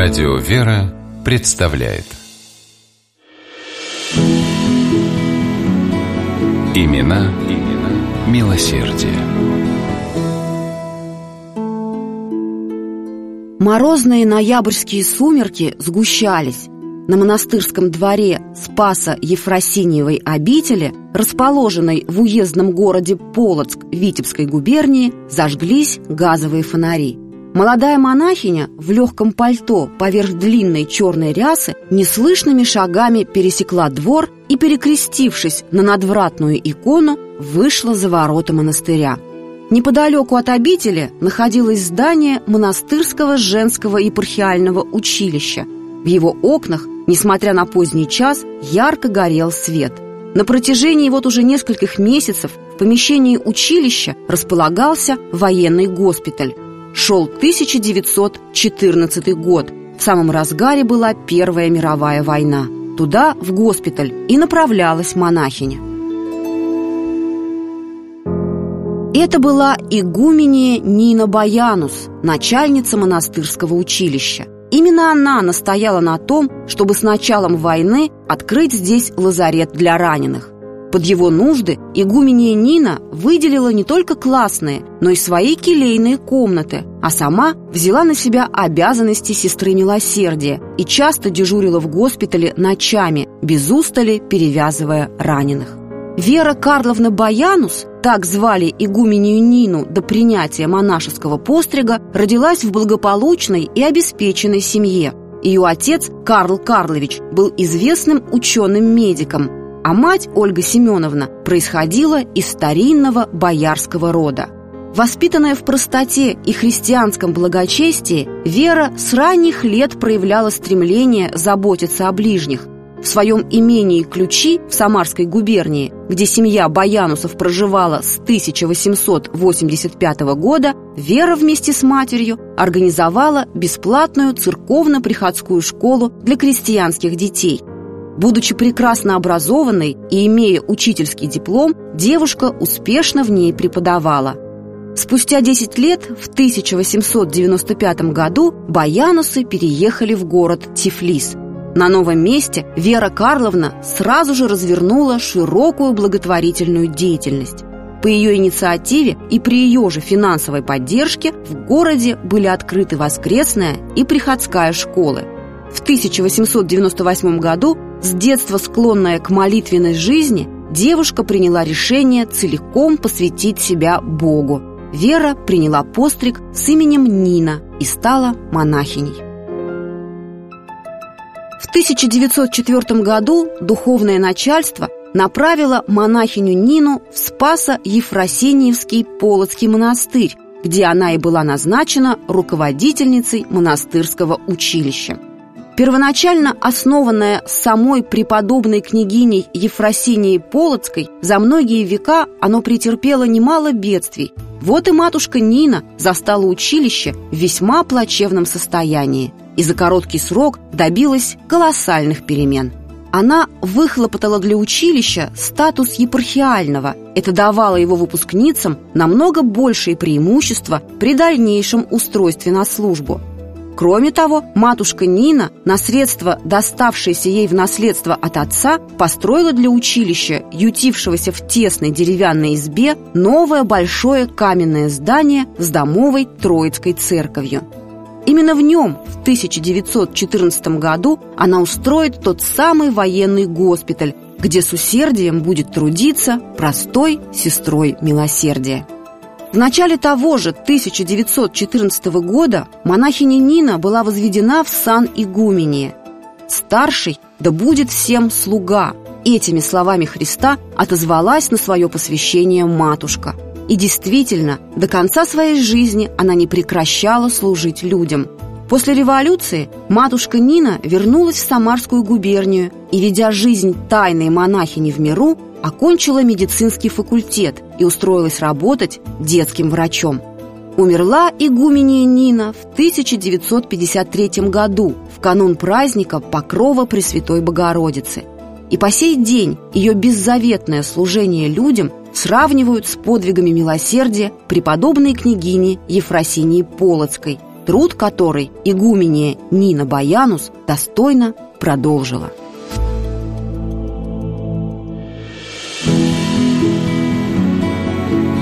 Радио «Вера» представляет Имена, имена милосердие. Морозные ноябрьские сумерки сгущались. На монастырском дворе Спаса Ефросиньевой обители, расположенной в уездном городе Полоцк Витебской губернии, зажглись газовые фонари – Молодая монахиня в легком пальто поверх длинной черной рясы неслышными шагами пересекла двор и, перекрестившись на надвратную икону, вышла за ворота монастыря. Неподалеку от обители находилось здание монастырского женского епархиального училища. В его окнах, несмотря на поздний час, ярко горел свет. На протяжении вот уже нескольких месяцев в помещении училища располагался военный госпиталь, Шел 1914 год. В самом разгаре была Первая мировая война. Туда, в госпиталь, и направлялась монахиня. Это была игумения Нина Баянус, начальница монастырского училища. Именно она настояла на том, чтобы с началом войны открыть здесь лазарет для раненых. Под его нужды игуменья Нина выделила не только классные, но и свои келейные комнаты, а сама взяла на себя обязанности сестры милосердия и часто дежурила в госпитале ночами, без устали перевязывая раненых. Вера Карловна Баянус, так звали игуменью Нину до принятия монашеского пострига, родилась в благополучной и обеспеченной семье. Ее отец, Карл Карлович, был известным ученым-медиком, а мать Ольга Семеновна происходила из старинного боярского рода. Воспитанная в простоте и христианском благочестии, Вера с ранних лет проявляла стремление заботиться о ближних. В своем имении Ключи в Самарской губернии, где семья Баянусов проживала с 1885 года, Вера вместе с матерью организовала бесплатную церковно-приходскую школу для крестьянских детей – Будучи прекрасно образованной и имея учительский диплом, девушка успешно в ней преподавала. Спустя 10 лет, в 1895 году, баянусы переехали в город Тифлис. На новом месте Вера Карловна сразу же развернула широкую благотворительную деятельность. По ее инициативе и при ее же финансовой поддержке в городе были открыты воскресная и приходская школы. В 1898 году с детства склонная к молитвенной жизни, девушка приняла решение целиком посвятить себя Богу. Вера приняла постриг с именем Нина и стала монахиней. В 1904 году духовное начальство направило монахиню Нину в Спасо-Ефросиньевский Полоцкий монастырь, где она и была назначена руководительницей монастырского училища. Первоначально основанная самой преподобной княгиней Ефросинией Полоцкой, за многие века оно претерпело немало бедствий. Вот и матушка Нина застала училище в весьма плачевном состоянии и за короткий срок добилась колоссальных перемен. Она выхлопотала для училища статус епархиального. Это давало его выпускницам намного большие преимущества при дальнейшем устройстве на службу – Кроме того, матушка Нина на средства, доставшиеся ей в наследство от отца, построила для училища, ютившегося в тесной деревянной избе, новое большое каменное здание с домовой Троицкой церковью. Именно в нем в 1914 году она устроит тот самый военный госпиталь, где с усердием будет трудиться простой сестрой милосердия. В начале того же 1914 года монахиня Нина была возведена в сан игумени. «Старший да будет всем слуга». Этими словами Христа отозвалась на свое посвящение матушка. И действительно, до конца своей жизни она не прекращала служить людям. После революции матушка Нина вернулась в Самарскую губернию и, ведя жизнь тайной монахини в миру, окончила медицинский факультет и устроилась работать детским врачом. Умерла игуменья Нина в 1953 году, в канун праздника Покрова Пресвятой Богородицы. И по сей день ее беззаветное служение людям сравнивают с подвигами милосердия преподобной княгини Ефросинии Полоцкой, труд который игумения Нина Баянус достойно продолжила.